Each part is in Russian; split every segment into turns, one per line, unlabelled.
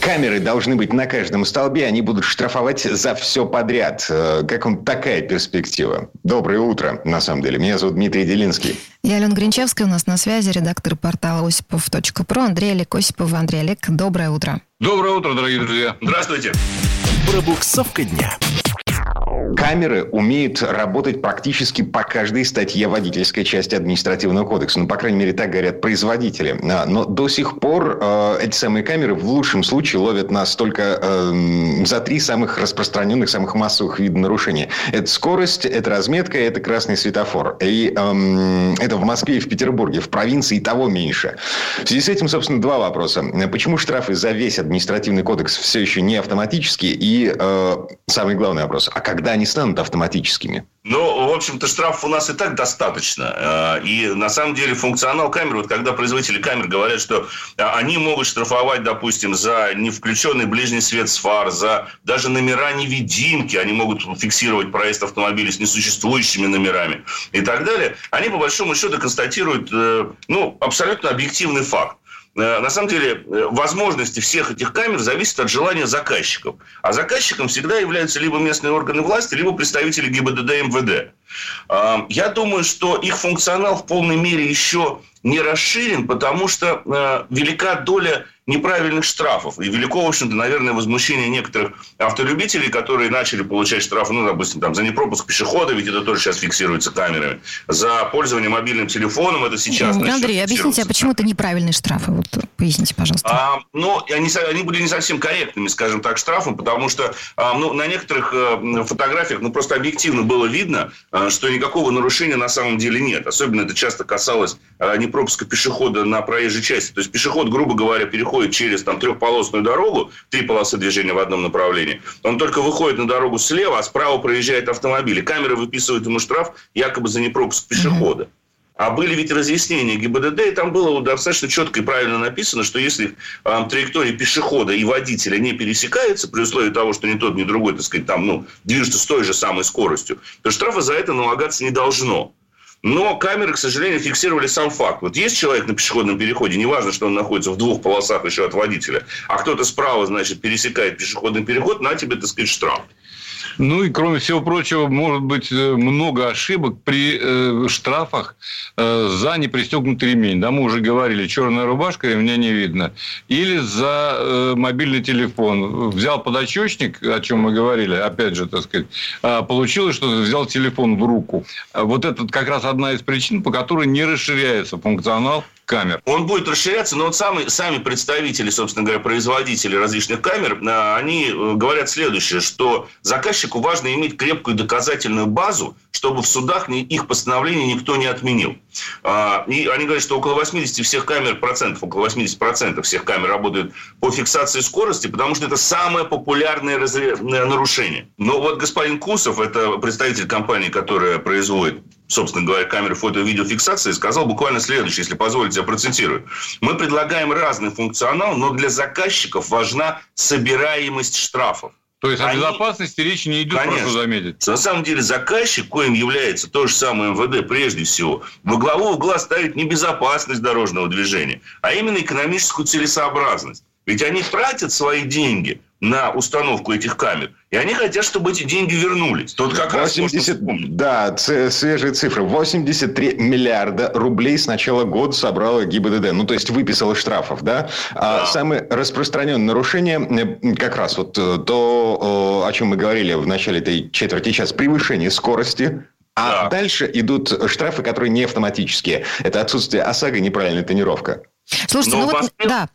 Камеры должны быть на каждом столбе, они будут штрафовать за все подряд. Э, Как вам такая перспектива? Доброе утро, на самом деле. Меня зовут Дмитрий Делинский.
Я Алена Гринчевская, у нас на связи редактор портала осипов.про Андрей Олег Осипов. Андрей Олег, доброе утро.
Доброе утро, дорогие друзья. Здравствуйте.
Пробуксовка дня.
Камеры умеют работать практически по каждой статье водительской части административного кодекса. Ну, по крайней мере, так говорят производители. А, Но до сих пор э, эти самые камеры в лучшем случае ловят нас только э, за три самых распространенных, самых массовых вида нарушения. Это скорость, это разметка, это красный светофор. И эм, это в Москве и в Петербурге. В провинции и того меньше. В связи с этим, собственно, два вопроса. Почему штрафы за весь административный кодекс все еще не автоматические? И э, самый главный вопрос. А когда они станут автоматическими?
Ну, в общем-то, штрафов у нас и так достаточно. Э, И на самом деле функционал камер, вот когда производители камер говорят, что э, они могут штрафовать, допустим, за не включенный ближний свет с фар, за даже номера невидимки, они могут фиксировать проезд автомобиля с несуществующими номерами и так далее, они по большому счету констатируют, э, ну, абсолютно объективный факт. Э, На самом деле, э, возможности всех этих камер зависят от желания заказчиков. А заказчиком всегда являются либо местные органы власти, либо представители ГИБДД и МВД. А, Я думаю, что их функционал в полной мере еще не расширен, потому что э, велика доля неправильных штрафов. И велико, в общем-то, наверное, возмущение некоторых автолюбителей, которые начали получать штрафы, ну, допустим, там, за непропуск пешехода, ведь это тоже сейчас фиксируется камерами, за пользование мобильным телефоном, это сейчас
Андрей, объясните, а почему это неправильные штрафы? Вот поясните, пожалуйста.
А, ну, они, они были не совсем корректными, скажем так, штрафом, потому что а, ну, на некоторых э, фотографиях ну, просто объективно было видно, а, что никакого нарушения на самом деле нет. Особенно это часто касалось а, непропуска пешехода на проезжей части. То есть пешеход, грубо говоря, переходит через там, трехполосную дорогу, три полосы движения в одном направлении. Он только выходит на дорогу слева, а справа проезжает автомобиль. И камера выписывает ему штраф якобы за непропуск пешехода. А были ведь разъяснения ГИБДД, и там было достаточно четко и правильно написано, что если э, траектория пешехода и водителя не пересекаются, при условии того, что ни тот, ни другой, так сказать, там, ну, движется с той же самой скоростью, то штрафа за это налагаться не должно. Но камеры, к сожалению, фиксировали сам факт. Вот есть человек на пешеходном переходе, неважно, что он находится в двух полосах еще от водителя, а кто-то справа, значит, пересекает пешеходный переход, на тебе, так сказать, штраф.
Ну и кроме всего прочего, может быть э, много ошибок при э, штрафах э, за непристегнутый ремень. Да, мы уже говорили, черная рубашка, ремня не видно. Или за э, мобильный телефон. Взял подочечник, о чем мы говорили, опять же, так сказать, а получилось, что взял телефон в руку. А Вот это как раз одна из причин, по которой не расширяется функционал камер.
Он будет расширяться, но вот сами, сами представители, собственно говоря, производители различных камер, а, они э, говорят следующее, что заказчику важно иметь крепкую доказательную базу, чтобы в судах их постановление никто не отменил. А, И они говорят, что около 80 всех камер, процентов, около 80 процентов всех камер работают по фиксации скорости, потому что это самое популярное разре- э, нарушение. Но вот господин Кусов, это представитель компании, которая производит собственно говоря, камеры фото- и видеофиксации, сказал буквально следующее, если позволите, я процитирую. Мы предлагаем разный функционал, но для заказчиков важна собираемость штрафов.
То есть о
Они-
безопасности речи не идет,
Конечно.
прошу заметить.
На самом деле заказчик, коим является то же самое МВД прежде всего, во главу угла ставит не безопасность дорожного движения, а именно экономическую целесообразность. Ведь они тратят свои деньги на установку этих камер, и они хотят, чтобы эти деньги вернулись. Тут как раз можно
80,
вспомнить.
да, ц- свежие цифры. 83 миллиарда рублей с начала года собрала ГИБДД. Ну, то есть, выписала штрафов, да? А
Да.
самое распространенное нарушение, э, как раз вот э, то, о чем мы говорили в начале этой четверти часа, превышение скорости. А
Да.
дальше идут штрафы, которые не автоматические. Это отсутствие ОСАГО, неправильная тонировка.
Слушайте,
Но
ну вот, да,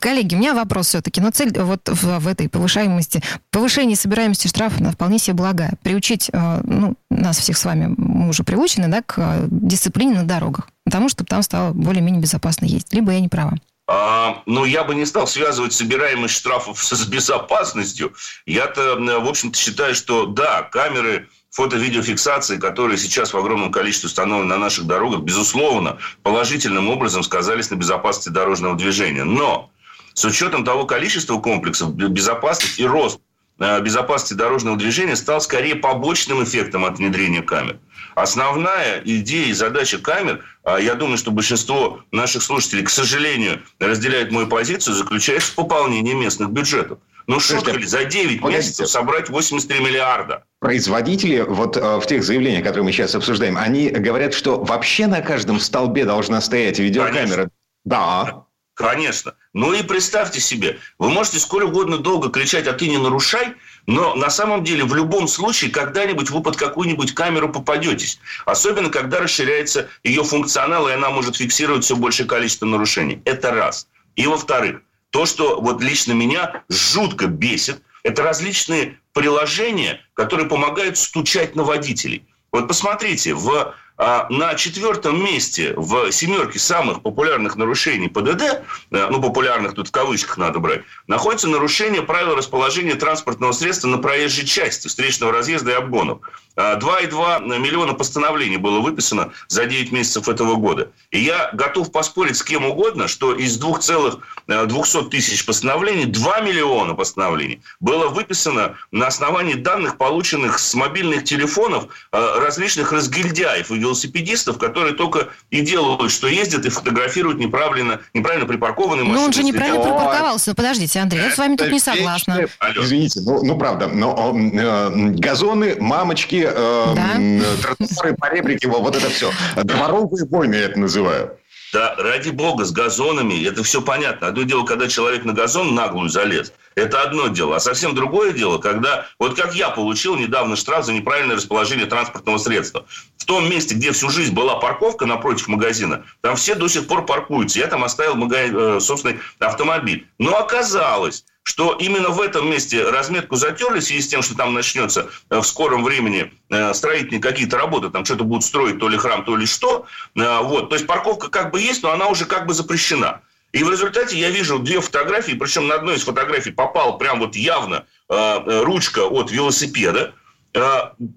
коллеги, у меня вопрос все-таки. Но цель вот в, в этой повышаемости, повышение собираемости штрафов, она вполне себе благая. Приучить, э, ну, нас всех с вами, мы уже приучены, да, к э, дисциплине на дорогах. Потому что там стало более-менее безопасно ездить. Либо я не права.
А, ну, я бы не стал связывать собираемость штрафов с, безопасностью. Я-то, в общем-то, считаю, что да, камеры фото-видеофиксации, которые сейчас в огромном количестве установлены на наших дорогах, безусловно, положительным образом сказались на безопасности дорожного движения. Но с учетом того количества комплексов, безопасность и рост э, безопасности дорожного движения стал скорее побочным эффектом от внедрения камер. Основная идея и задача камер, а я думаю, что большинство наших слушателей, к сожалению, разделяют мою позицию, заключается в пополнении местных бюджетов. Ну, шутка ли, за 9 Погодите. месяцев собрать 83 миллиарда.
Производители, вот э, в тех заявлениях, которые мы сейчас обсуждаем, они говорят, что вообще на каждом столбе должна стоять видеокамера. Конечно.
Да. Конечно. Ну и представьте себе, вы можете сколь угодно долго кричать, а ты не нарушай, но на самом деле в любом случае когда-нибудь вы под какую-нибудь камеру попадетесь. Особенно, когда расширяется ее функционал, и она может фиксировать все большее количество нарушений. Это раз. И во-вторых, то, что вот лично меня жутко бесит, это различные приложения, которые помогают стучать на водителей. Вот посмотрите, в на четвертом месте в семерке самых популярных нарушений ПДД, э, ну, популярных тут в кавычках надо брать, находится нарушение правил расположения транспортного средства на проезжей части встречного разъезда и обгонов. 2,2 миллиона постановлений было выписано за 9 месяцев этого года. И я готов поспорить с кем угодно, что из 2,2 э, тысяч постановлений 2 миллиона постановлений было выписано на основании данных, полученных с мобильных телефонов э, различных разгильдяев и велосипедистов, которые только и делают, что ездят и фотографируют неправильно, неправильно припаркованные машины.
Но он же неправильно припарковался. Подождите, Андрей, я с вами тут не согласна.
Извините, ну, ну правда, но э, газоны, мамочки, э, да? тротуары, поребрики, вот это все. Дворовые войны я это называю.
Да, ради бога, с газонами, это все понятно. Одно дело, когда человек на газон наглую залез, это одно дело. А совсем другое дело, когда, вот как я получил недавно штраф за неправильное расположение транспортного средства. В том месте, где всю жизнь была парковка напротив магазина, там все до сих пор паркуются. Я там оставил магазин, э, собственный автомобиль. Но оказалось, что именно в этом месте разметку затерли в связи с тем, что там начнется э, в скором времени э, строительные какие-то работы, там что-то будут строить, то ли храм, то ли что. Вот. То есть парковка как бы есть, но она уже как бы запрещена. И в результате я вижу две фотографии, причем на одной из фотографий попал прям вот явно ручка от велосипеда,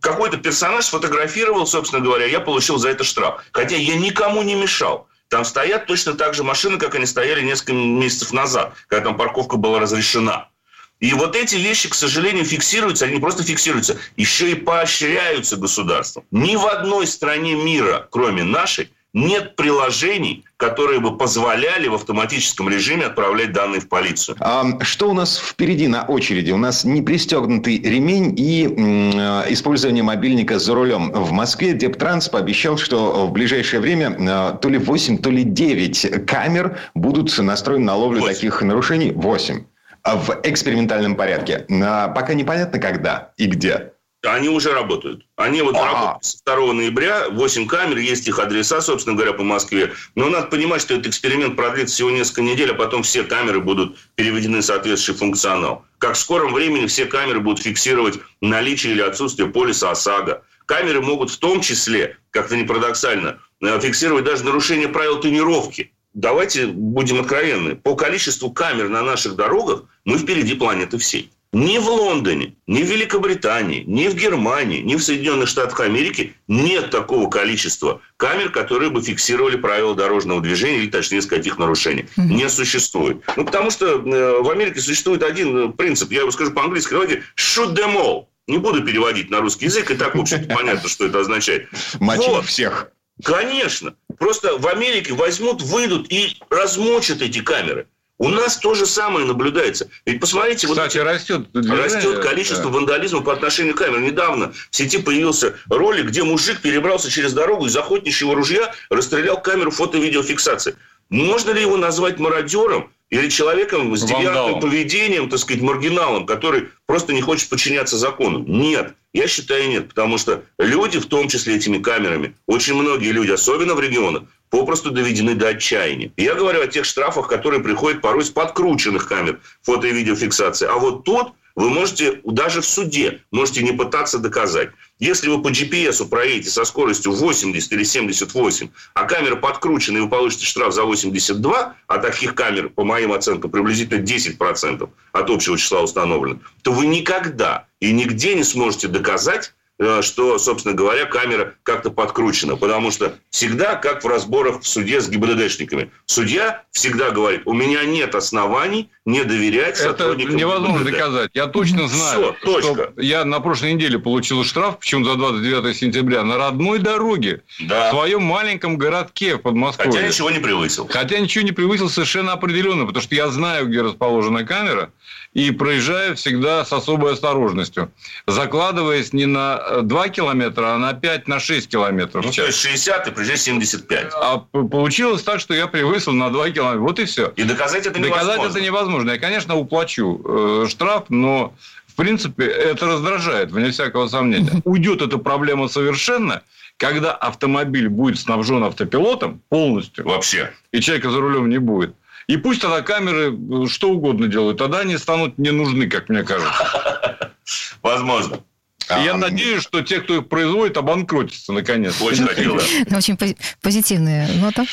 какой-то персонаж сфотографировал, собственно говоря, я получил за это штраф. Хотя я никому не мешал. Там стоят точно так же машины, как они стояли несколько месяцев назад, когда там парковка была разрешена. И вот эти вещи, к сожалению, фиксируются, они не просто фиксируются, еще и поощряются государством. Ни в одной стране мира, кроме нашей, нет приложений, которые бы позволяли в автоматическом режиме отправлять данные в полицию.
А что у нас впереди на очереди? У нас не пристегнутый ремень и э, использование мобильника за рулем. В Москве Дептранс пообещал, что в ближайшее время э, то ли 8, то ли 9 камер будут настроены на ловлю 8. таких нарушений. 8. А в экспериментальном порядке. А пока непонятно, когда и где.
Они уже работают. Они вот ага. работают с 2 ноября, 8 камер, есть их адреса, собственно говоря, по Москве. Но надо понимать, что этот эксперимент продлится всего несколько недель, а потом все камеры будут переведены в соответствующий функционал. Как в скором времени все камеры будут фиксировать наличие или отсутствие полиса ОСАГО. Камеры могут в том числе, как-то не парадоксально, э, фиксировать даже нарушение правил тренировки. Давайте будем откровенны. По количеству камер на наших дорогах мы впереди планеты всей. Ни в Лондоне, ни в Великобритании, ни в Германии, ни в Соединенных Штатах Америки нет такого количества камер, которые бы фиксировали правила дорожного движения или, точнее сказать, их нарушения. Mm-hmm. Не существует. Ну, потому что э, в Америке существует один э, принцип, я его скажу по-английски, давайте shoot them all. Не буду переводить на русский язык, и так, в общем понятно, что это означает.
Мочить вот. всех.
Конечно. Просто в Америке возьмут, выйдут и размочат эти камеры. У нас то же самое наблюдается. Ведь посмотрите,
Кстати, вот растет,
растет количество да. вандализма по отношению к камерам. Недавно в сети появился ролик, где мужик перебрался через дорогу из охотничьего ружья расстрелял камеру фото-видеофиксации. Можно ли его назвать мародером или человеком с девиантным поведением, так сказать, маргиналом, который просто не хочет подчиняться закону? Нет. Я считаю, нет. Потому что люди, в том числе этими камерами, очень многие люди, особенно в регионах, попросту доведены до отчаяния. Я говорю о тех штрафах, которые приходят порой с подкрученных камер фото- и видеофиксации. А вот тут вы можете даже в суде можете не пытаться доказать. Если вы по GPS проедете со скоростью 80 или 78, а камера подкручена, и вы получите штраф за 82, а таких камер, по моим оценкам, приблизительно 10% от общего числа установлено, то вы никогда и нигде не сможете доказать, что, собственно говоря, камера как-то подкручена. Потому что всегда, как в разборах в суде с ГИБДДшниками, судья всегда говорит, у меня нет оснований не доверять сотрудникам
Это невозможно
ГИБДД.
доказать. Я точно знаю,
Все, точка.
что я на прошлой неделе получил штраф, почему за 29 сентября, на родной дороге,
Да.
в своем маленьком городке в Подмосковье.
Хотя ничего не превысил.
Хотя ничего не превысил совершенно определенно, потому что я знаю, где расположена камера, и проезжаю всегда с особой осторожностью, закладываясь не на 2 километра, а на 5, на 6 километров
Ну,
в
то есть 60 и приезжай 75.
А получилось так, что я превысил на 2 километра. Вот и все.
И доказать это невозможно.
Доказать это невозможно. Я, конечно, уплачу э, штраф, но в принципе это раздражает, вне всякого сомнения. Уйдет эта проблема совершенно, когда автомобиль будет снабжен автопилотом полностью,
Вообще.
и человека за рулем не будет. И пусть тогда камеры э, что угодно делают, тогда они станут не нужны, как мне кажется.
Возможно.
И я
А,
надеюсь, что те, кто их производит, обанкротятся наконец.
Очень да.
Очень пози- позитивная нота.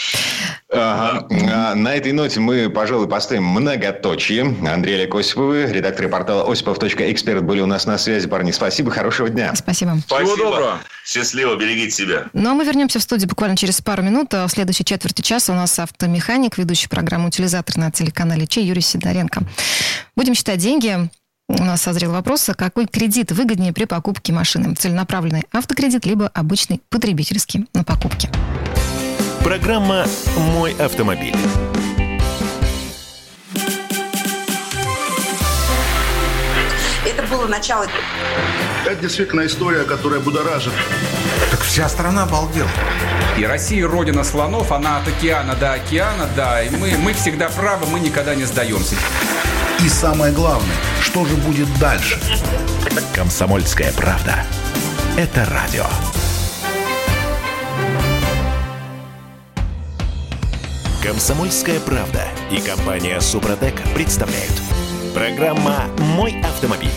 Ага. А, На этой ноте мы, пожалуй, поставим многоточие. Андрей Олег Осиповы, редакторы портала осипов.эксперт были у нас на связи. Парни, спасибо, хорошего дня.
Спасибо.
Спасибо.
доброго.
Счастливо, берегите себя.
Ну, а мы вернемся в студию буквально через пару минут. А В следующей четверти часа у нас автомеханик, ведущий программу «Утилизатор» на телеканале Че Юрий Сидоренко. Будем считать деньги. У нас созрел вопрос, а какой кредит выгоднее при покупке машины? Целенаправленный автокредит, либо обычный потребительский на покупке.
Программа «Мой автомобиль».
Это было начало
Это действительно история, которая будоражит.
Так вся страна обалдела.
И Россия родина слонов, она от океана до океана, да. И мы, мы всегда правы, мы никогда не сдаемся.
И самое главное, что же будет дальше?
«Комсомольская правда». Это радио. «Комсомольская правда» и компания «Супротек» представляют. Программа «Мой автомобиль».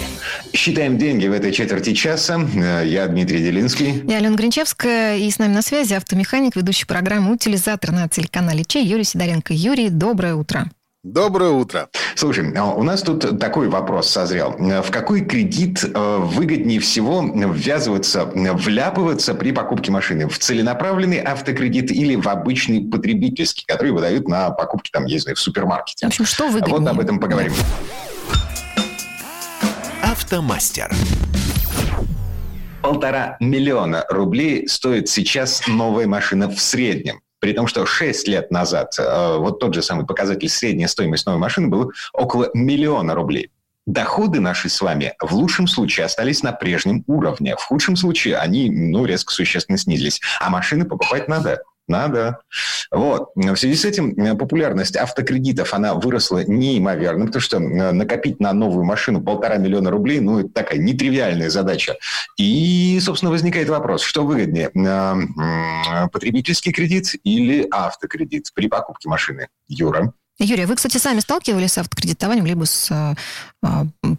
Считаем деньги в этой четверти часа. Э, Я Дмитрий Делинский.
Я Алена Гринчевская, и с нами на связи автомеханик, ведущий программу «Утилизатор» на телеканале Че Юрий Сидоренко. Юрий, доброе утро.
Доброе утро.
Слушай, а у нас тут такой вопрос созрел. В какой кредит э, выгоднее всего ввязываться, вляпываться при покупке машины? В целенаправленный автокредит или в обычный потребительский, который выдают на покупки, там, не знаю, в
В
супермаркете?
общем, что выгоднее?
Вот об этом поговорим.
«Автомастер».
Полтора миллиона рублей стоит сейчас новая машина в среднем. При том, что 6 лет назад э, вот тот же самый показатель средняя стоимость новой машины был около миллиона рублей. Доходы наши с вами в лучшем случае остались на прежнем уровне. В худшем случае они ну, резко существенно снизились. А машины покупать надо. Надо. Вот. В связи с этим э, популярность автокредитов, она выросла неимоверно, потому что э, накопить на новую машину полтора миллиона рублей, ну, это такая нетривиальная задача. И, собственно, возникает вопрос, что выгоднее, э, потребительский кредит или автокредит при покупке машины? Юра?
Юрий, вы, кстати, сами сталкивались с автокредитованием, либо с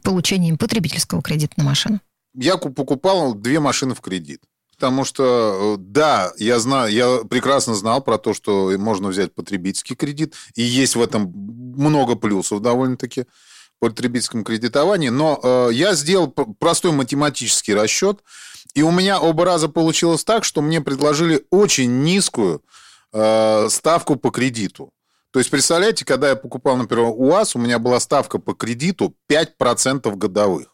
получением потребительского кредита на машину?
Я ку- покупал две машины в кредит. Потому что, э, да, я знаю, я прекрасно знал про то, что можно взять потребительский кредит, и есть в этом много плюсов довольно-таки в потребительском кредитовании, но э, я сделал простой математический расчет, и у меня оба раза получилось так, что мне предложили очень низкую э, ставку по кредиту. То есть, представляете, когда я покупал, например, УАЗ, у меня была ставка по кредиту 5% годовых.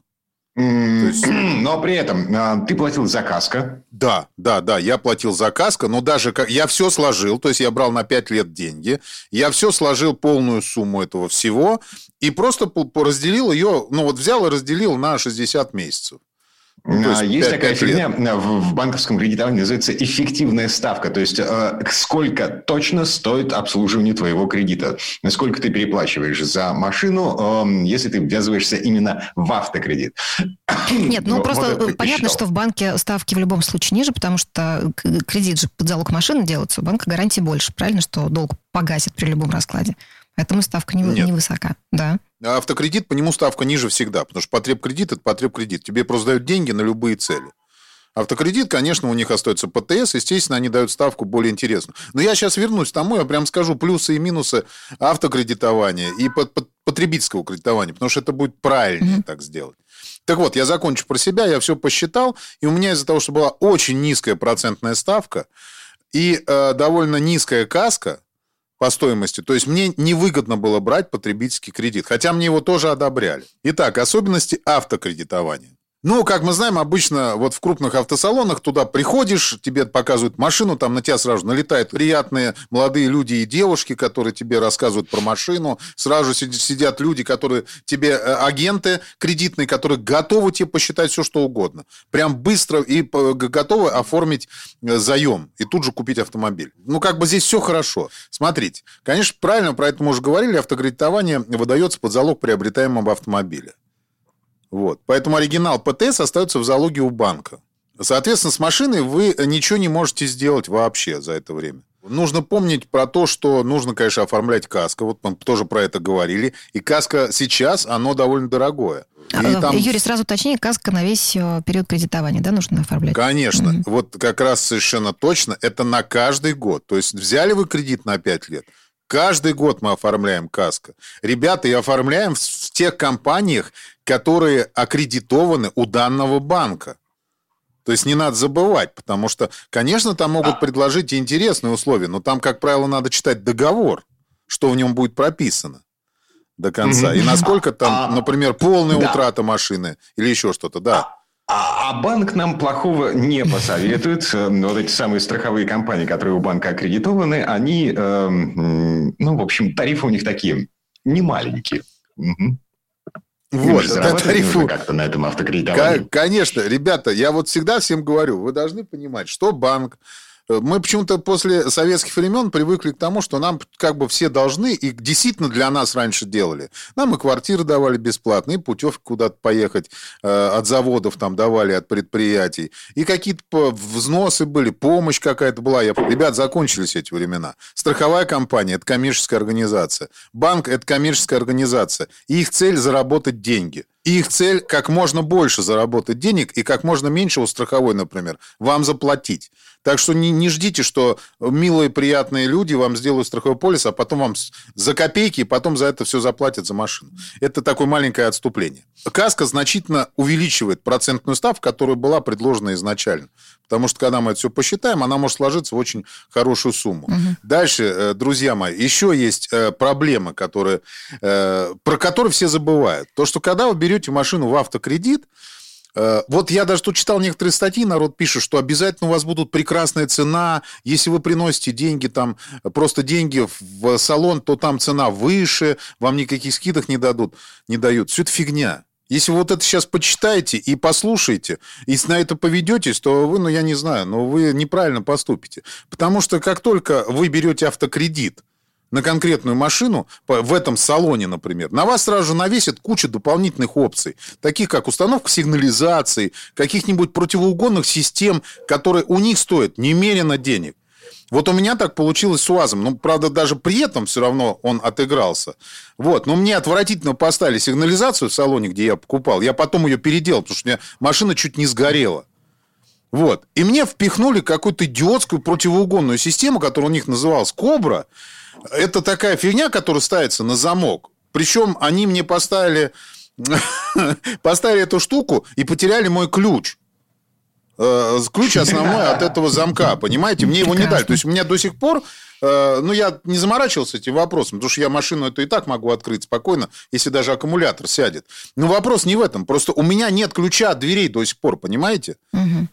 Есть-
Но при этом э, ты платил за каско.
Да, да, да, я платил за каско, но даже как я все сложил, то есть я брал на 5 лет деньги, я все сложил полную сумму этого всего и просто разделил ее, ну вот взял и разделил на 60 месяцев. Ну, то есть
А, Есть
пять-
такая
пять лет.
фигня э, в в банковском кредитовании, называется эффективная ставка. То есть, э, сколько точно стоит обслуживание твоего кредита. Сколько ты переплачиваешь за машину, э, если ты ввязываешься именно в автокредит.
Нет, ну
Вот
просто
это ты
понятно, что в банке ставки в любом случае ниже, потому что к- кредит же под залог машины делается, у банка гарантии больше, правильно, что долг погасит при любом раскладе. Поэтому ставка не,
Нет.
невысока. Да.
А автокредит, по нему ставка ниже всегда, потому что потребкредит – это потребкредит. Тебе просто дают деньги на любые цели. Автокредит, конечно, у них остается ПТС, естественно, они дают ставку более интересную. Но я сейчас вернусь к тому, я прям скажу плюсы и минусы автокредитования и потребительского кредитования, потому что это будет правильнее
Мгм.
так сделать. Так вот, я закончу про себя, я все посчитал, и у меня из-за того, что была очень низкая процентная ставка и э, довольно низкая каска по стоимости, то есть мне невыгодно было брать потребительский кредит, хотя мне его тоже одобряли. Итак, особенности автокредитования. Ну, как мы знаем, обычно вот в крупных автосалонах туда приходишь, тебе показывают машину, там на тебя сразу налетают приятные молодые люди и девушки, которые тебе рассказывают про машину. Сразу сидят люди, которые тебе э, агенты кредитные, которые готовы тебе посчитать все, что угодно. Прям быстро и готовы оформить э, заем и тут же купить автомобиль. Ну, как бы здесь все хорошо. Смотрите, конечно, правильно про это мы уже говорили, автокредитование выдается под залог приобретаемого автомобиля. Вот. Поэтому оригинал ПТС остается в залоге у банка. Соответственно, с машиной вы ничего не можете сделать вообще за это время. Нужно помнить про то, что нужно, конечно, оформлять каско. Вот мы тоже про это говорили. И каска сейчас, оно довольно дорогое. И
а, там... Юрий, сразу уточни, каска на весь э, период кредитования, да, нужно оформлять?
Конечно. Mm-hmm. Вот как раз совершенно точно. Это на каждый год. То есть взяли вы кредит на 5 лет, Каждый год мы оформляем каско. Ребята, и оформляем в тех компаниях, которые аккредитованы у данного банка. То есть не надо забывать, потому что, конечно, там могут предложить и интересные условия, но там, как правило, надо читать договор, что в нем будет прописано до конца. И насколько там, а, например, полная утрата машины или еще что-то, да.
А, а банк нам плохого не посоветует. Э, вот эти самые страховые компании, которые у банка аккредитованы, они, э, ну, в общем, тарифы у них такие не маленькие. Угу.
Вот, это тарифу.
как-то на этом автокредитовании.
Конечно, ребята, я вот всегда всем говорю, вы должны понимать, что банк, мы почему-то после советских времен привыкли к тому, что нам как бы все должны, и действительно для нас раньше делали. Нам и квартиры давали бесплатно, и путевки куда-то поехать э, от заводов там давали, от предприятий. И какие-то взносы были, помощь какая-то была. Я... Ребят, закончились эти времена. Страховая компания – это коммерческая организация. Банк – это коммерческая организация. И их цель – заработать деньги. И их цель как можно больше заработать денег и как можно меньше у страховой, например, вам заплатить. Так что не, не ждите, что милые, приятные люди вам сделают страховой полис, а потом вам за копейки, и потом за это все заплатят за машину. Это такое маленькое отступление. Каска значительно увеличивает процентную ставку, которая была предложена изначально. Потому что, когда мы это все посчитаем, она может сложиться в очень хорошую сумму. Угу. Дальше, э, друзья мои, еще есть э, проблема, которая, э, про которую все забывают. То, что когда вы берете машину в автокредит, вот я даже тут читал некоторые статьи, народ пишет, что обязательно у вас будут прекрасная цена. Если вы приносите деньги, там просто деньги в салон, то там цена выше, вам никаких скидок не дадут, не дают. Все это фигня. Если вот это сейчас почитаете и послушаете, и на это поведетесь, то вы, ну я не знаю, но вы неправильно поступите. Потому что как только вы берете автокредит, на конкретную машину в этом салоне, например, на вас сразу же навесят кучу дополнительных опций, таких как установка сигнализации, каких-нибудь противоугонных систем, которые у них стоят немерено денег. Вот у меня так получилось с УАЗом. Ну, правда, даже при этом все равно он отыгрался. Вот. Но мне отвратительно поставили сигнализацию в салоне, где я покупал. Я потом ее переделал, потому что у меня машина чуть не сгорела. Вот. И мне впихнули какую-то идиотскую противоугонную систему, которая у них называлась «Кобра». Это такая фигня, которая ставится на замок. Причем они мне поставили, поставили эту штуку и потеряли мой ключ. Э, ключ основной от этого замка, понимаете? Мне его не дали. То есть у меня до сих пор э, ну, я не заморачивался этим вопросом, потому что я машину эту и так могу открыть спокойно, если даже аккумулятор сядет. Но вопрос не в этом. Просто у меня нет ключа от дверей до сих пор, понимаете? Угу.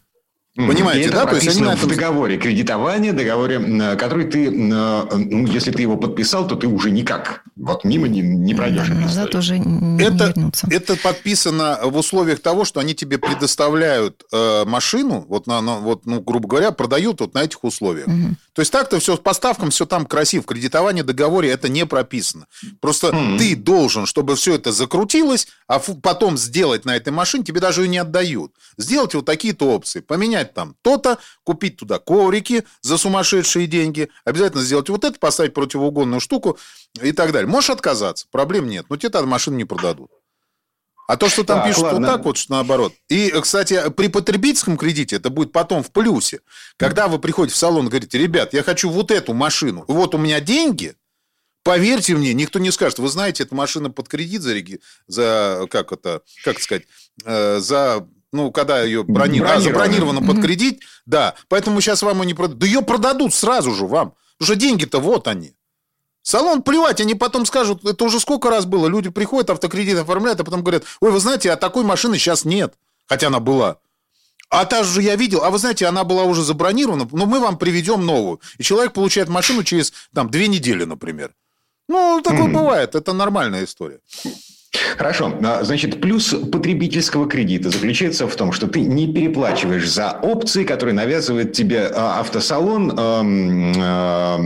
Понимаете, это да? То есть они на этом... в договоре кредитования, договоре, который ты, ну, если ты его подписал, то ты уже никак вот мимо не, не пройдешь.
Назад уже не
это, вернуться. Это подписано в условиях того, что они тебе предоставляют э, машину, вот, на, на, вот, ну, грубо говоря, продают вот на этих условиях. Угу. То есть так-то все с поставкам, все там красиво. В кредитовании, договоре это не прописано. Просто угу. ты должен, чтобы все это закрутилось, а потом сделать на этой машине, тебе даже ее не отдают. Сделать вот такие-то опции. Поменять снять там то-то, купить туда коврики за сумасшедшие деньги, обязательно сделать вот это, поставить противоугонную штуку и так далее. Можешь отказаться, проблем нет, но тебе тогда машину не продадут. А то, что там так, пишут ладно. вот так вот, что наоборот. И, кстати, при потребительском кредите это будет потом в плюсе. Когда вы приходите в салон и говорите, ребят, я хочу вот эту машину, вот у меня деньги, Поверьте мне, никто не скажет, вы знаете, эта машина под кредит за, за как это, как сказать, э, за ну, когда ее брони... а, забронировано под кредит, да, поэтому сейчас вам и не продадут. Да ее продадут сразу же вам, потому что деньги-то вот они. Салон плевать, они потом скажут, это уже сколько раз было, люди приходят, автокредит оформляют, а потом говорят, ой, вы знаете, а такой машины сейчас нет, хотя она была. А та же я видел, а вы знаете, она была уже забронирована, но мы вам приведем новую. И человек получает машину через там две недели, например. Ну, такое mm-hmm. бывает, это нормальная история.
Хорошо. А, значит, плюс потребительского кредита заключается в том, что ты не переплачиваешь за опции, которые навязывает тебе а, автосалон,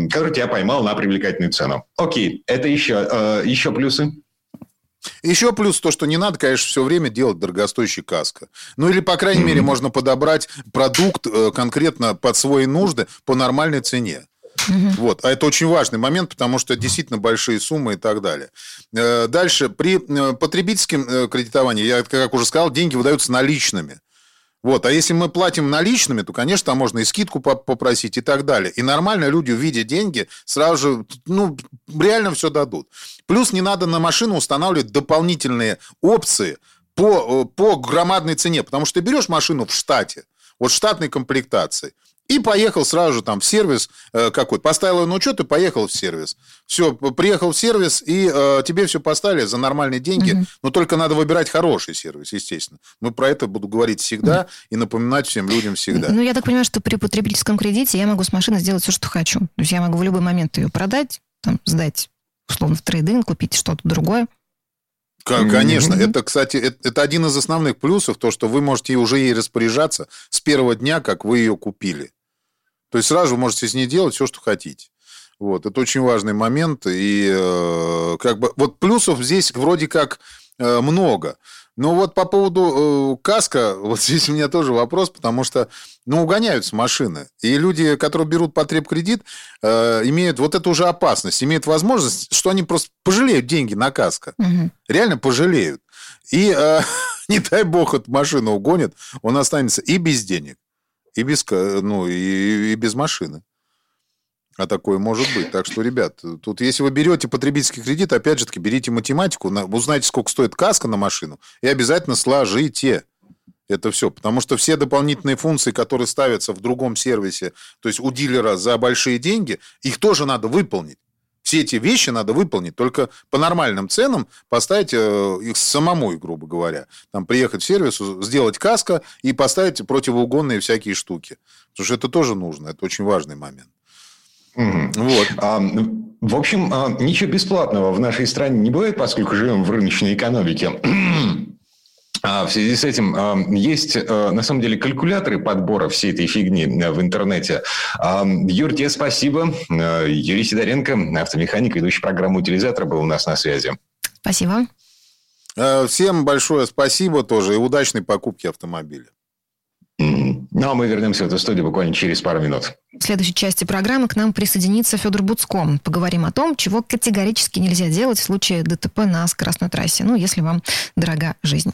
который тебя поймал на привлекательную цену. Окей, это еще, а, еще плюсы?
Еще плюс то, что не надо, конечно, все время делать дорогостоящий каско. Ну или, по крайней mm-hmm. мере, можно подобрать продукт э, конкретно под свои нужды по нормальной цене. Угу. Вот. А это очень важный момент, потому что действительно большие суммы и так далее. Э, дальше. При э, потребительском э, кредитовании, я, как уже сказал, деньги выдаются наличными. Вот. А если мы платим наличными, то, конечно, там можно и скидку попросить и так далее. И нормально люди, увидя деньги, сразу же, ну, реально все дадут. Плюс не надо на машину устанавливать дополнительные опции по, по громадной цене. Потому что ты берешь машину в штате, вот штатной комплектации, и поехал сразу же там в сервис э, какой-то. Поставил на учет и поехал в сервис. Все, приехал в сервис, и э, тебе все поставили за нормальные деньги. Угу. Но только надо выбирать хороший сервис, естественно. Мы про это буду говорить всегда угу. и напоминать всем людям всегда.
Ну, я так понимаю, что при потребительском кредите я могу с машины сделать все, что хочу. То есть я могу в любой момент ее продать, там, сдать, условно, в трейдинг, купить что-то другое.
Конечно, mm-hmm. это, кстати, это, это один из основных плюсов, то, что вы можете уже ей распоряжаться с первого дня, как вы ее купили. То есть сразу вы можете с ней делать все, что хотите. Вот, это очень важный момент. И э, как бы вот плюсов здесь вроде как э, много. Но вот по поводу э, каска, вот здесь у меня тоже вопрос, потому что, ну, угоняются машины. И люди, которые берут потреб-кредит, э, имеют вот эту уже опасность, имеют возможность, что они просто пожалеют деньги на каска. Угу. Реально пожалеют. И, э, не дай бог, эту машину угонят, он останется и без денег, и без, ну, и, и без машины. А такое может быть. Так что, ребят, тут если вы берете потребительский кредит, опять же таки, берите математику, узнайте, сколько стоит каска на машину, и обязательно сложите это все. Потому что все дополнительные функции, которые ставятся в другом сервисе, то есть у дилера за большие деньги, их тоже надо выполнить. Все эти вещи надо выполнить, только по нормальным ценам поставить э, их самому, грубо говоря. Там приехать в сервис, сделать каска и поставить противоугонные всякие штуки. Потому что это тоже нужно, это очень важный момент.
Вот. А, в общем, а, ничего бесплатного в нашей стране не бывает, поскольку живем в рыночной экономике. А в связи с этим а, есть, а, на самом деле, калькуляторы подбора всей этой фигни в интернете. Юр, тебе спасибо. Юрий Сидоренко, автомеханик, ведущий программу «Утилизатор», был у нас на связи.
Спасибо.
Всем большое спасибо тоже и удачной покупки автомобиля.
Ну, а мы вернемся в эту студию буквально через пару минут.
В следующей части программы к нам присоединится Федор Буцко. Поговорим о том, чего категорически нельзя делать в случае ДТП на скоростной трассе, ну, если вам дорога жизнь.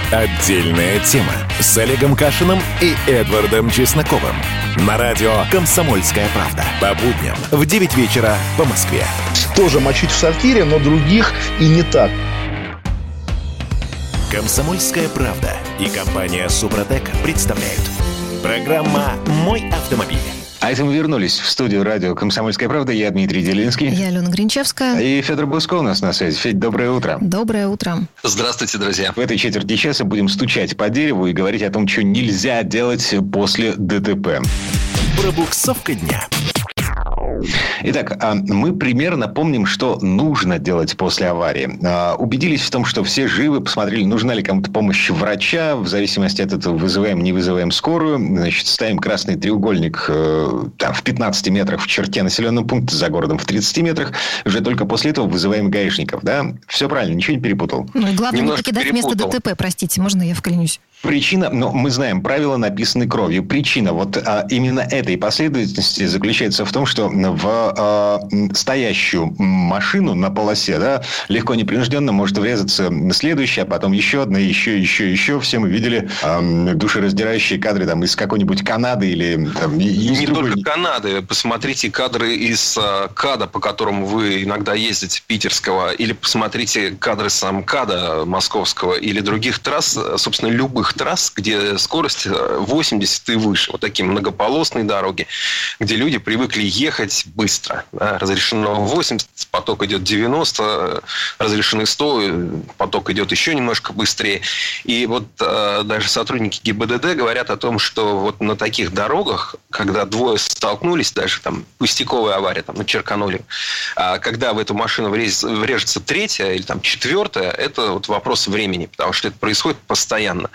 Отдельная тема с Олегом Кашиным и Эдвардом Чесноковым. На радио «Комсомольская правда». По будням в 9 вечера по Москве.
Тоже мочить в сортире, но других и не так.
«Комсомольская правда» и компания «Супротек» представляют. Программа «Мой автомобиль».
А это мы вернулись в студию радио «Комсомольская правда». Я Дмитрий Делинский.
Я Алена Гринчевская.
И Федор Буско у нас на связи. Федь, доброе утро.
Доброе утро.
Здравствуйте, друзья.
В этой четверти часа будем стучать по дереву и говорить о том, что нельзя делать после ДТП.
Пробуксовка дня.
Итак, а, мы примерно помним, что нужно делать после аварии. А, убедились в том, что все живы, посмотрели, нужна ли кому-то помощь врача. В зависимости от этого вызываем, не вызываем скорую. Значит, ставим красный треугольник э, там, в 15 метрах в черте населенного пункта, за городом в 30 метрах. Уже только после этого вызываем гаишников. Да? Все правильно, ничего не перепутал.
Ну и главное Немножко не покидать место ДТП, простите, можно я вклинюсь?
Причина, ну, мы знаем, правила написаны кровью. Причина вот а, именно этой последовательности заключается в том, что в а, стоящую машину на полосе, да, легко непринужденно может врезаться следующая, а потом еще одна, еще, еще, еще. Все мы видели а, душераздирающие кадры там из какой-нибудь Канады или там,
из Не другой... только Канады. Посмотрите кадры из а, КАДа, по которому вы иногда ездите, питерского, или посмотрите кадры сам КАДа московского или других трасс, собственно, любых трасс, где скорость 80 э, и выше. Вот такие многополосные дороги, где люди привыкли ехать быстро. Да, разрешено 80, поток идет 90, разрешены 100, поток идет еще немножко быстрее. И вот э, даже сотрудники ГИБДД говорят о том, что вот на таких дорогах, когда двое столкнулись, даже там пустяковая авария, там, на черканули, а когда в эту машину врежется третья или там четвертая, это вот вопрос времени, потому что это происходит постоянно.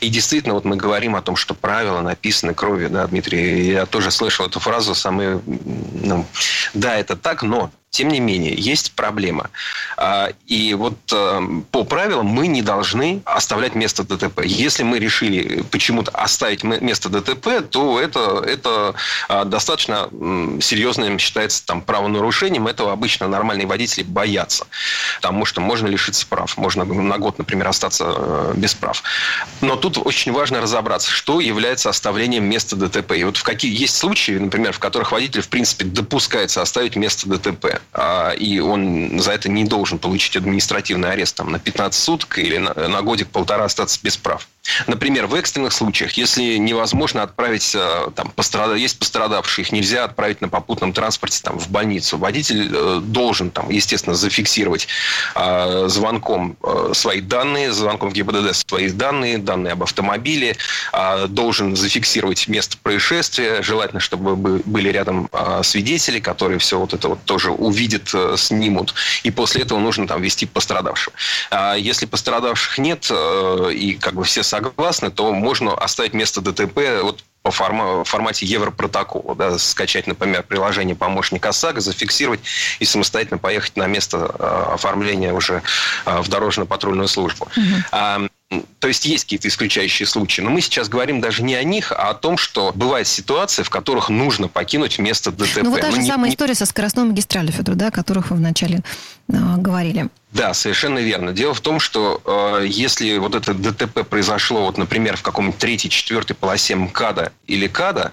И действительно, вот мы говорим о том, что правила написаны кровью, да, Дмитрий, я тоже слышал эту фразу, самые, ну, да, это так, но тем не менее, есть проблема. А, и вот э, по правилам мы не должны оставлять место ДТП. Если мы решили почему-то оставить место ДТП, то это, это а, достаточно серьезным считается там, правонарушением. Этого обычно нормальные водители боятся. Потому что можно лишиться прав. Можно на год, например, остаться э, без прав. Но тут очень важно разобраться, что является оставлением места ДТП. И вот в какие есть случаи, например, в которых водитель, в принципе, допускается оставить место ДТП. А, и он за это не должен получить административный арест там, на 15 суток или на, на годик-полтора остаться без прав. Например, в экстренных случаях, если невозможно отправить, э, там, пострад... есть пострадавшие, их нельзя отправить на попутном транспорте там, в больницу, водитель э, должен, там, естественно, зафиксировать э, звонком э, свои данные, звонком в ГИБДД свои данные, данные об автомобиле, э, должен зафиксировать место происшествия, желательно, чтобы были рядом э, свидетели, которые все вот это вот тоже увидят, э, снимут, и после этого нужно там вести пострадавшего. А если пострадавших нет, э, и как бы все согласны, то можно оставить место ДТП вот по форма, формате Европротокола. Да, скачать, например, приложение помощник ОСАГО, зафиксировать и самостоятельно поехать на место э, оформления уже э, в дорожно-патрульную службу. Угу. То есть есть какие-то исключающие случаи. Но мы сейчас говорим даже не о них, а о том, что бывают ситуации, в которых нужно покинуть место ДТП.
Ну вот та же не, самая не... история со скоростной магистралью, Федор, да, о которых вы вначале э, говорили.
Да, совершенно верно. Дело в том, что э, если вот это ДТП произошло, вот, например, в каком-нибудь третьей, четвертой полосе МКАДа или КАДа,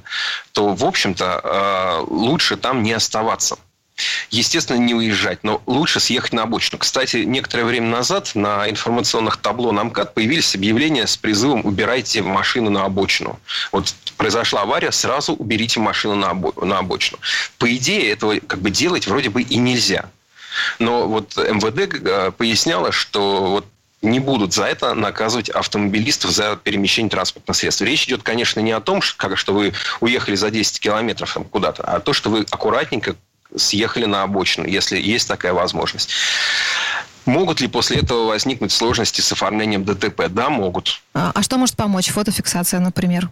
то, в общем-то, э, лучше там не оставаться. Естественно, не уезжать, но лучше съехать на обочину. Кстати, некоторое время назад на информационных табло на МКАД появились объявления с призывом «убирайте машину на обочину». Вот произошла авария, сразу уберите машину на, обо- на обочину. По идее, этого как бы делать вроде бы и нельзя. Но вот МВД э, поясняло, что вот не будут за это наказывать автомобилистов за перемещение транспортных средств. Речь идет, конечно, не о том, что, что вы уехали за 10 километров куда-то, а то, что вы аккуратненько съехали на обочину, если есть такая возможность. Могут ли после этого возникнуть сложности с оформлением ДТП? Да, могут.
А, а что может помочь? Фотофиксация, например?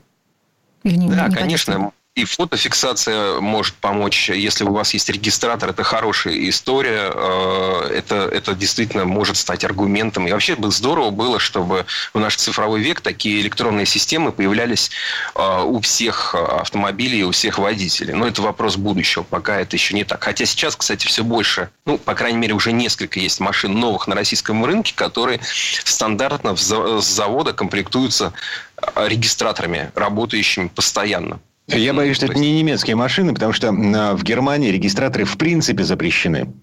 Или не, да, не конечно. И фотофиксация может помочь, если у вас есть регистратор, это хорошая история, э, это, это действительно может стать аргументом. И вообще бы здорово было, чтобы в наш цифровой век такие электронные системы появлялись э, у всех автомобилей, у всех водителей. Но это вопрос будущего, пока это еще не так. Хотя сейчас, кстати, все больше, ну, по крайней мере, уже несколько есть машин новых на российском рынке, которые стандартно с завода комплектуются э, регистраторами, работающими постоянно.
Я боюсь, что это не немецкие машины, потому что в Германии регистраторы в принципе запрещены.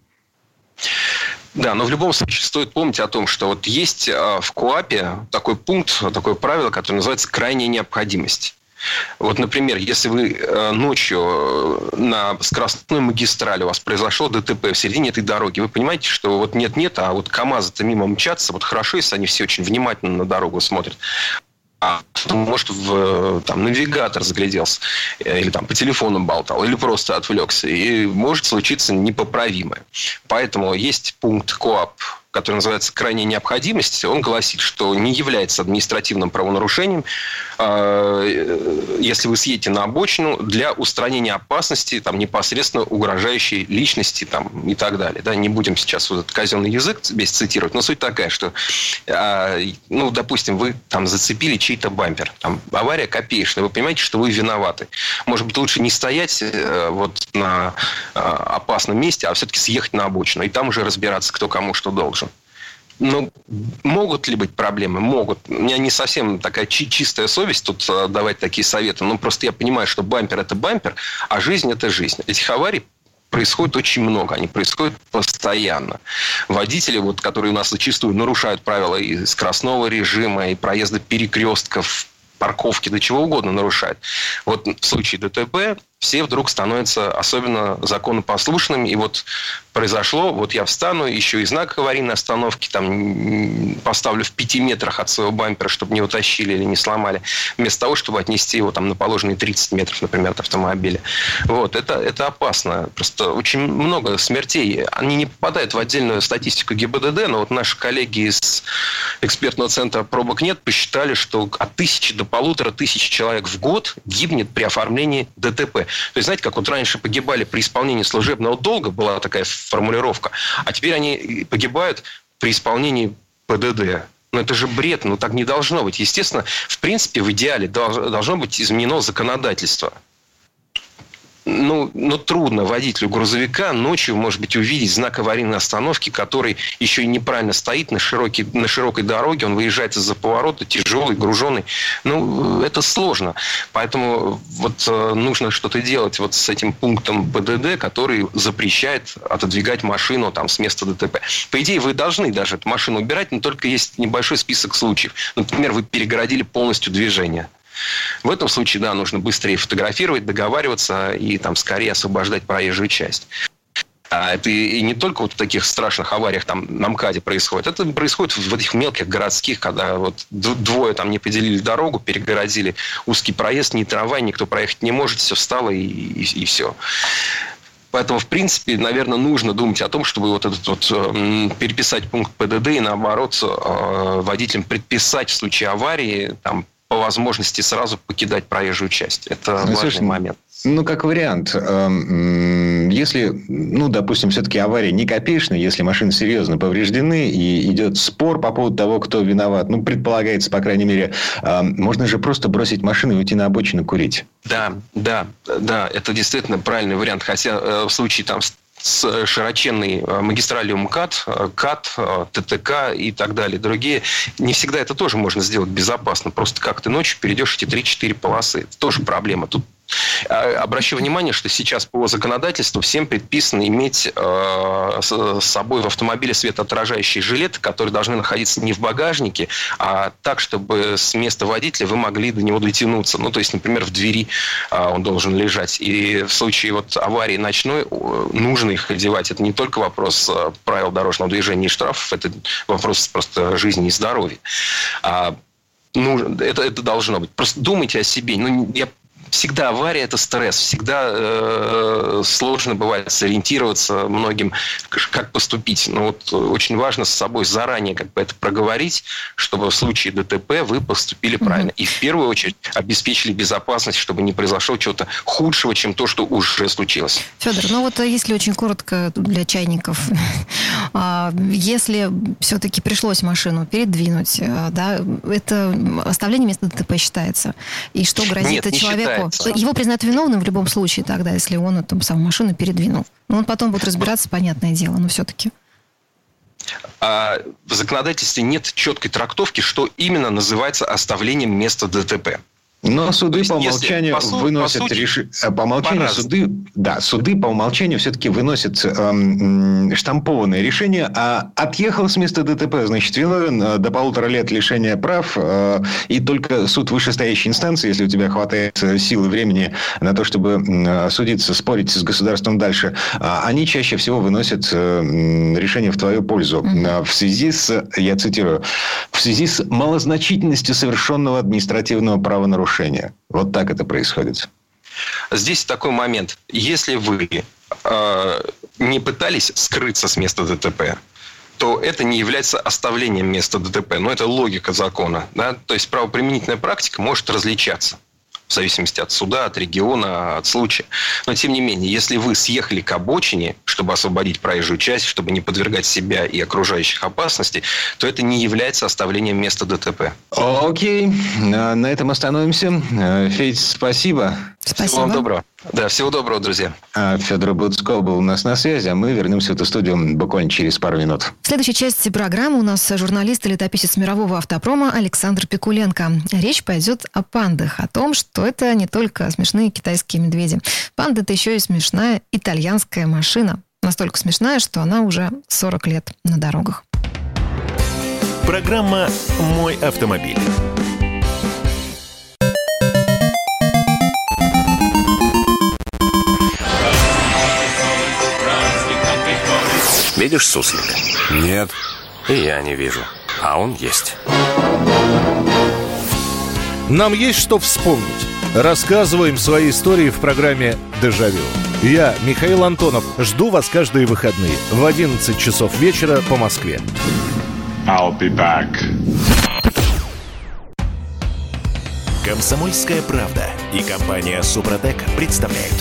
Да, но в любом случае стоит помнить о том, что вот есть а, в КОАПе такой пункт, такое правило, которое называется крайняя необходимость. Вот, например, если вы э, ночью на скоростной магистрали у вас произошло ДТП в середине этой дороги, вы понимаете, что вот нет-нет, а вот КАМАЗы-то мимо мчатся, вот хорошо, если они все очень внимательно на дорогу смотрят. А может, в там, навигатор загляделся, э, или там по телефону болтал, или просто отвлекся. И может случиться непоправимое. Поэтому есть пункт КОАП который называется «крайняя необходимость», он гласит, что не является административным правонарушением, а, э, если вы съедете на обочину для устранения опасности, там, непосредственно угрожающей личности там, и так далее. Да, не будем сейчас вот этот казенный язык весь цитировать, но суть такая, что, а, ну, допустим, вы там зацепили чей-то бампер, там, авария копеечная, вы понимаете, что вы виноваты. Может быть, лучше не стоять э, вот на а, опасном месте, а все-таки съехать на обочину, и там уже разбираться, кто кому что должен. Ну, могут ли быть проблемы? Могут. У меня не совсем такая чи- чистая совесть тут э, давать такие советы. Ну, просто я понимаю, что бампер – это бампер, а жизнь – это жизнь. Этих аварий происходит очень много, они происходят постоянно. Водители, вот, которые у нас зачастую нарушают правила и скоростного режима, и проезда перекрестков, парковки, до чего угодно нарушают. Вот в случае ДТП все вдруг становятся особенно законопослушными. И вот произошло, вот я встану, еще и знак аварийной остановки там поставлю в пяти метрах от своего бампера, чтобы не утащили или не сломали, вместо того, чтобы отнести его там на положенные 30 метров, например, от автомобиля. Вот, это, это опасно. Просто очень много смертей. Они не попадают в отдельную статистику ГИБДД, но вот наши коллеги из экспертного центра пробок нет посчитали, что от тысячи до полутора тысяч человек в год гибнет при оформлении ДТП. То есть, знаете, как вот раньше погибали при исполнении служебного долга, была такая формулировка, а теперь они погибают при исполнении ПДД. Ну, это же бред, ну, так не должно быть. Естественно, в принципе, в идеале должно быть изменено законодательство ну, ну, трудно водителю грузовика ночью, может быть, увидеть знак аварийной остановки, который еще и неправильно стоит на, широкий, на широкой дороге, он выезжает из-за поворота, тяжелый, груженный. Ну, это сложно. Поэтому вот э, нужно что-то делать вот с этим пунктом ПДД, который запрещает отодвигать машину там, с места ДТП. По идее, вы должны даже эту машину убирать, но только есть небольшой список случаев. Например, вы перегородили полностью движение. В этом случае, да, нужно быстрее фотографировать, договариваться и там скорее освобождать проезжую часть. А это и не только вот в таких страшных авариях там на МКАДе происходит. Это происходит в этих мелких городских, когда вот двое там не поделили дорогу, перегородили узкий проезд, ни трамвай, никто проехать не может, все встало и, и, и все. Поэтому, в принципе, наверное, нужно думать о том, чтобы вот этот вот переписать пункт ПДД и, наоборот, э, водителям предписать в случае аварии там, возможности сразу покидать проезжую часть. Это ну, важный слушай, момент.
Ну, как вариант, эм, если, ну, допустим, все-таки авария не копеечная, если машины серьезно повреждены и идет спор по поводу того, кто виноват, ну, предполагается, по крайней мере, эм, можно же просто бросить машину и уйти на обочину курить.
Да, да, да, это действительно правильный вариант. Хотя э, в случае там с широченной э, магистралью МКАД, э, КАТ, э, ТТК и так далее, другие. Не всегда это тоже можно сделать безопасно. Просто как ты ночью перейдешь эти 3-4 полосы. Это тоже проблема. Тут обращу внимание, что сейчас по законодательству всем предписано иметь э, с собой в автомобиле светоотражающие жилеты, которые должны находиться не в багажнике, а так, чтобы с места водителя вы могли до него дотянуться. Ну, то есть, например, в двери э, он должен лежать. И в случае вот аварии ночной нужно их одевать. Это не только вопрос э, правил дорожного движения и штрафов, это вопрос просто жизни и здоровья. А, ну, это, это должно быть. Просто думайте о себе. Ну, я всегда авария – это стресс. Всегда э, сложно бывает сориентироваться многим, как поступить. Но вот очень важно с собой заранее как бы это проговорить, чтобы в случае ДТП вы поступили правильно. И в первую очередь обеспечили безопасность, чтобы не произошло чего-то худшего, чем то, что уже случилось.
Федор, ну вот э, если очень коротко для чайников, а, если все-таки пришлось машину передвинуть, э, да, это оставление места ДТП считается. И что грозит Нет, человеку? Его, его признают виновным в любом случае тогда, если он эту самую машину передвинул. Но он потом будет разбираться, понятное дело, но все-таки.
А в законодательстве нет четкой трактовки, что именно называется оставлением места ДТП.
Но суды по умолчанию по выносят по решение. По умолчанию суды, да, суды по умолчанию все-таки выносят эм, штампованное решение, а отъехал с места ДТП, значит, виновен э, до полутора лет лишения прав, э, и только суд вышестоящей инстанции, если у тебя хватает э, силы времени на то, чтобы э, судиться, спорить с государством дальше, э, они чаще всего выносят э, решение в твою пользу. Mm-hmm. В связи с, я цитирую, в связи с малозначительностью совершенного административного правонарушения нарушения. Вот так это происходит.
Здесь такой момент. Если вы э, не пытались скрыться с места ДТП, то это не является оставлением места ДТП. Но это логика закона. Да? То есть правоприменительная практика может различаться в зависимости от суда, от региона, от случая. Но, тем не менее, если вы съехали к обочине, чтобы освободить проезжую часть, чтобы не подвергать себя и окружающих опасности, то это не является оставлением места ДТП.
Окей, на этом остановимся. Э, Федь, спасибо.
Спасибо.
Всего вам доброго. Да, всего доброго, друзья.
А Федор Буцков был у нас на связи, а мы вернемся в эту студию буквально через пару минут.
В следующей части программы у нас журналист и летописец мирового автопрома Александр Пикуленко. Речь пойдет о пандах, о том, что это не только смешные китайские медведи. Панда – это еще и смешная итальянская машина. Настолько смешная, что она уже 40 лет на дорогах.
Программа «Мой автомобиль».
Видишь суслик?
Нет.
И я не вижу. А он есть.
Нам есть что вспомнить. Рассказываем свои истории в программе «Дежавю». Я, Михаил Антонов, жду вас каждые выходные в 11 часов вечера по Москве.
I'll be back.
Комсомольская правда и компания Супротек представляют.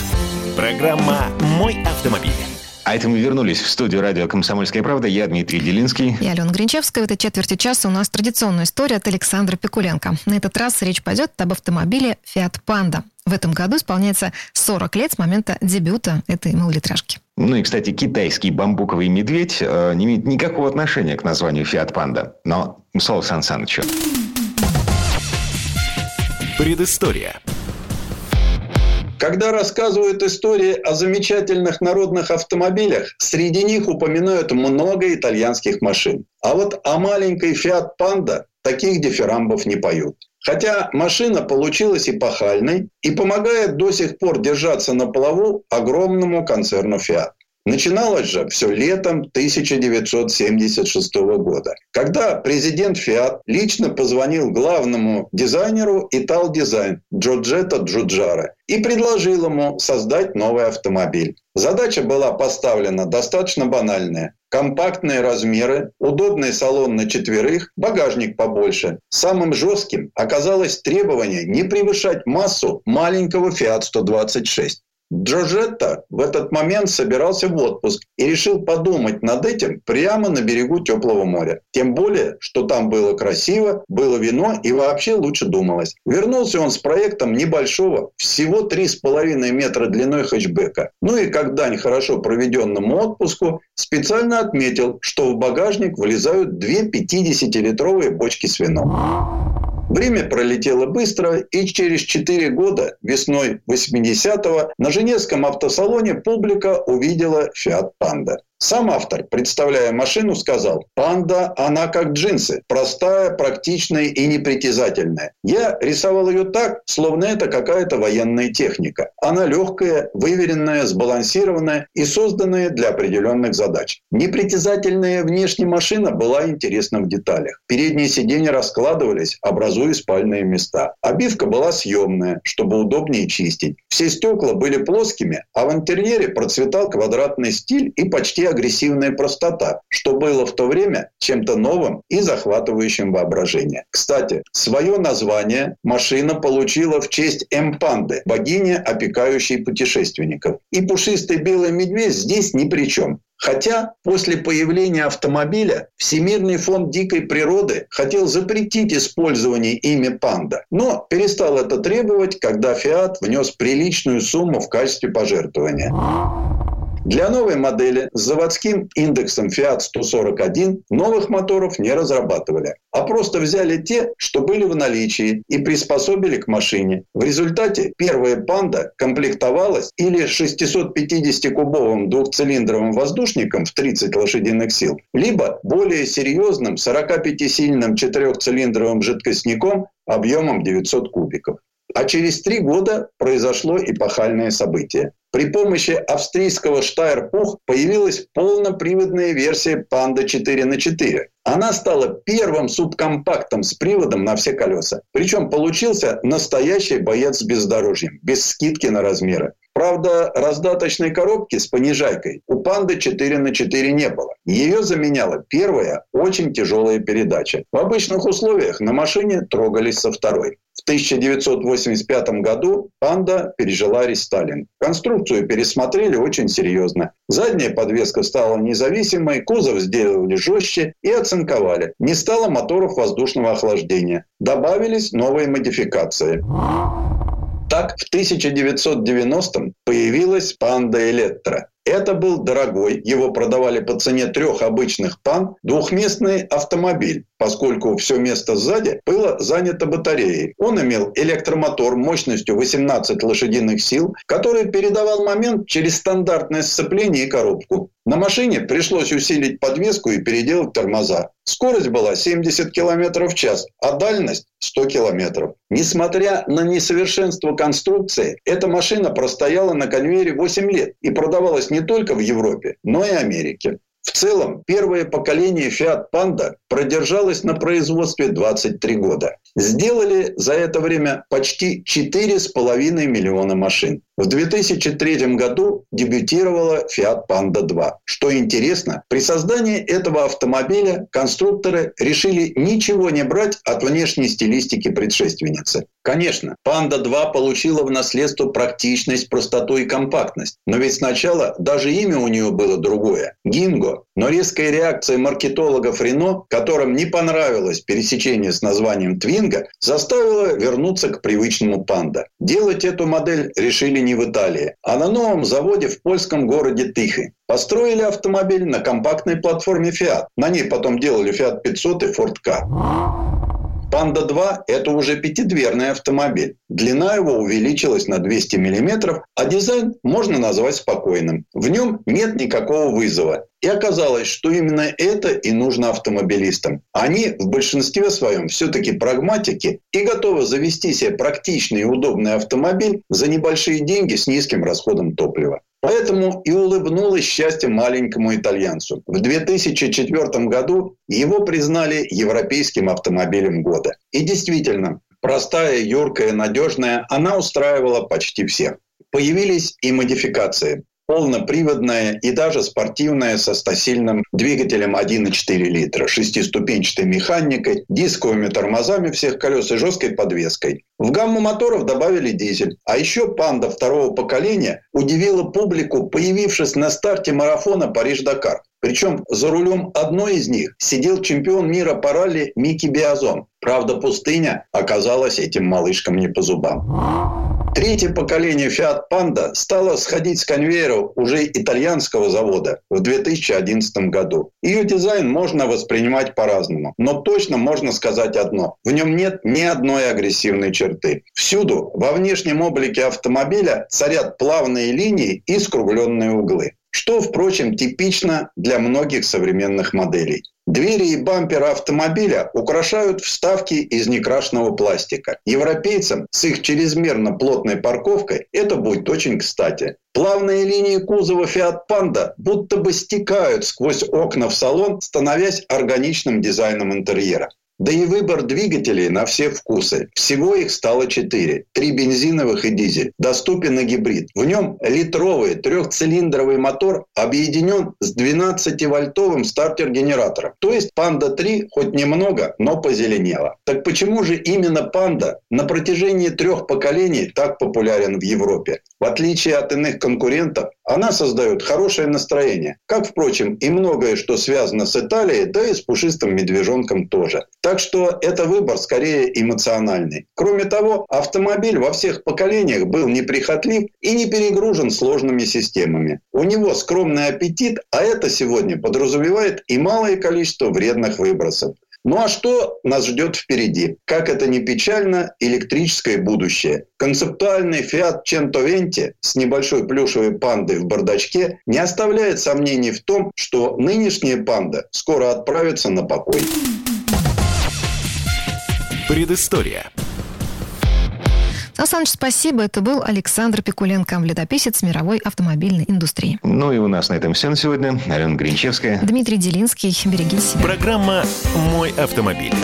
Программа «Мой автомобиль».
А это мы вернулись в студию радио «Комсомольская правда». Я Дмитрий Делинский.
И Алена Гринчевская. В этой четверти часа у нас традиционная история от Александра Пикуленко. На этот раз речь пойдет об автомобиле Fiat Panda. В этом году исполняется 40 лет с момента дебюта этой малолитражки.
Ну и, кстати, китайский бамбуковый медведь э, не имеет никакого отношения к названию Fiat Panda. Но слово Сан Санычу.
Предыстория.
Когда рассказывают истории о замечательных народных автомобилях, среди них упоминают много итальянских машин. А вот о маленькой Fiat Panda таких дифирамбов не поют. Хотя машина получилась эпохальной и помогает до сих пор держаться на плаву огромному концерну Fiat. Начиналось же все летом 1976 года, когда президент Fiat лично позвонил главному дизайнеру Ital Design Джорджетто Джуджаре и предложил ему создать новый автомобиль. Задача была поставлена достаточно банальная. Компактные размеры, удобный салон на четверых, багажник побольше. Самым жестким оказалось требование не превышать массу маленького Fiat 126. Джорджетто в этот момент собирался в отпуск и решил подумать над этим прямо на берегу теплого моря. Тем более, что там было красиво, было вино и вообще лучше думалось. Вернулся он с проектом небольшого, всего 3,5 метра длиной хэтчбека. Ну и как дань хорошо проведенному отпуску, специально отметил, что в багажник вылезают две 50-литровые бочки с вином. Время пролетело быстро, и через 4 года, весной 80-го, на Женевском автосалоне публика увидела Fiat Panda. Сам автор, представляя машину, сказал, «Панда, она как джинсы, простая, практичная и непритязательная. Я рисовал ее так, словно это какая-то военная техника. Она легкая, выверенная, сбалансированная и созданная для определенных задач. Непритязательная внешняя машина была интересна в деталях. Передние сиденья раскладывались, образуя спальные места. Обивка была съемная, чтобы удобнее чистить. Все стекла были плоскими, а в интерьере процветал квадратный стиль и почти агрессивная простота, что было в то время чем-то новым и захватывающим воображение. Кстати, свое название машина получила в честь Эмпанды, богини, опекающей путешественников. И пушистый белый медведь здесь ни при чем. Хотя после появления автомобиля Всемирный фонд дикой природы хотел запретить использование имя панда, но перестал это требовать, когда Фиат внес приличную сумму в качестве пожертвования. Для новой модели с заводским индексом Fiat 141 новых моторов не разрабатывали, а просто взяли те, что были в наличии и приспособили к машине. В результате первая «Панда» комплектовалась или 650-кубовым двухцилиндровым воздушником в 30 лошадиных сил, либо более серьезным 45-сильным четырехцилиндровым жидкостником объемом 900 кубиков. А через три года произошло эпохальное событие. При помощи австрийского Штайр-Пух появилась полноприводная версия Panda 4 на 4. Она стала первым субкомпактом с приводом на все колеса. Причем получился настоящий боец с бездорожьем, без скидки на размеры. Правда, раздаточной коробки с понижайкой у «Панды» 4 на 4 не было. Ее заменяла первая, очень тяжелая передача. В обычных условиях на машине трогались со второй. В 1985 году «Панда» пережила рестайлинг. Конструкцию пересмотрели очень серьезно. Задняя подвеска стала независимой, кузов сделали жестче и оцинковали. Не стало моторов воздушного охлаждения. Добавились новые модификации. Так, в 1990-м появилась «Панда Электро». Это был дорогой, его продавали по цене трех обычных пан, двухместный автомобиль, поскольку все место сзади было занято батареей. Он имел электромотор мощностью 18 лошадиных сил, который передавал момент через стандартное сцепление и коробку. На машине пришлось усилить подвеску и переделать тормоза. Скорость была 70 км в час, а дальность 100 км. Несмотря на несовершенство конструкции, эта машина простояла на конвейере 8 лет и продавалась не только в Европе, но и Америке. В целом, первое поколение Fiat Panda продержалось на производстве 23 года. Сделали за это время почти 4,5 миллиона машин. В 2003 году дебютировала Fiat Panda 2. Что интересно, при создании этого автомобиля конструкторы решили ничего не брать от внешней стилистики предшественницы. Конечно, Panda 2 получила в наследство практичность, простоту и компактность. Но ведь сначала даже имя у нее было другое – Гинго. Но резкая реакция маркетологов Рено, которым не понравилось пересечение с названием Твинга, заставила вернуться к привычному Panda. Делать эту модель решили не в Италии, а на новом заводе в польском городе Тихи. Построили автомобиль на компактной платформе Fiat. На ней потом делали Fiat 500 и Ford Ka. Панда 2 – это уже пятидверный автомобиль. Длина его увеличилась на 200 мм, а дизайн можно назвать спокойным. В нем нет никакого вызова. И оказалось, что именно это и нужно автомобилистам. Они в большинстве своем все-таки прагматики и готовы завести себе практичный и удобный автомобиль за небольшие деньги с низким расходом топлива. Поэтому и улыбнулось счастье маленькому итальянцу. В 2004 году его признали европейским автомобилем года. И действительно, простая, юркая, надежная, она устраивала почти всех. Появились и модификации полноприводная и даже спортивная со стасильным двигателем 1,4 литра, шестиступенчатой механикой, дисковыми тормозами всех колес и жесткой подвеской. В гамму моторов добавили дизель. А еще «Панда» второго поколения удивила публику, появившись на старте марафона Париж-Дакар. Причем за рулем одной из них сидел чемпион мира по ралли Микки Биазон. Правда, пустыня оказалась этим малышкам не по зубам. Третье поколение Fiat Panda стало сходить с конвейера уже итальянского завода в 2011 году. Ее дизайн можно воспринимать по-разному, но точно можно сказать одно. В нем нет ни одной агрессивной черты. Всюду во внешнем облике автомобиля царят плавные линии и скругленные углы что, впрочем, типично для многих современных моделей. Двери и бамперы автомобиля украшают вставки из некрашенного пластика. Европейцам с их чрезмерно плотной парковкой это будет очень кстати. Плавные линии кузова Fiat Panda будто бы стекают сквозь окна в салон, становясь органичным дизайном интерьера. Да и выбор двигателей на все вкусы. Всего их стало четыре. Три бензиновых и дизель. Доступен и гибрид. В нем литровый трехцилиндровый мотор объединен с 12-вольтовым стартер-генератором. То есть Panda 3 хоть немного, но позеленела. Так почему же именно Panda на протяжении трех поколений так популярен в Европе? В отличие от иных конкурентов, она создает хорошее настроение. Как, впрочем, и многое, что связано с Италией, да и с пушистым медвежонком тоже. Так что это выбор скорее эмоциональный. Кроме того, автомобиль во всех поколениях был неприхотлив и не перегружен сложными системами. У него скромный аппетит, а это сегодня подразумевает и малое количество вредных выбросов. Ну а что нас ждет впереди? Как это не печально, электрическое будущее. Концептуальный Fiat Centoventi с небольшой плюшевой пандой в бардачке не оставляет сомнений в том, что нынешняя панда скоро отправится на покой.
Предыстория.
Сан Саныч, спасибо. Это был Александр Пикуленко, летописец мировой автомобильной индустрии.
Ну и у нас на этом все на сегодня. Алена Гринчевская.
Дмитрий Делинский. Берегите себя.
Программа «Мой автомобиль».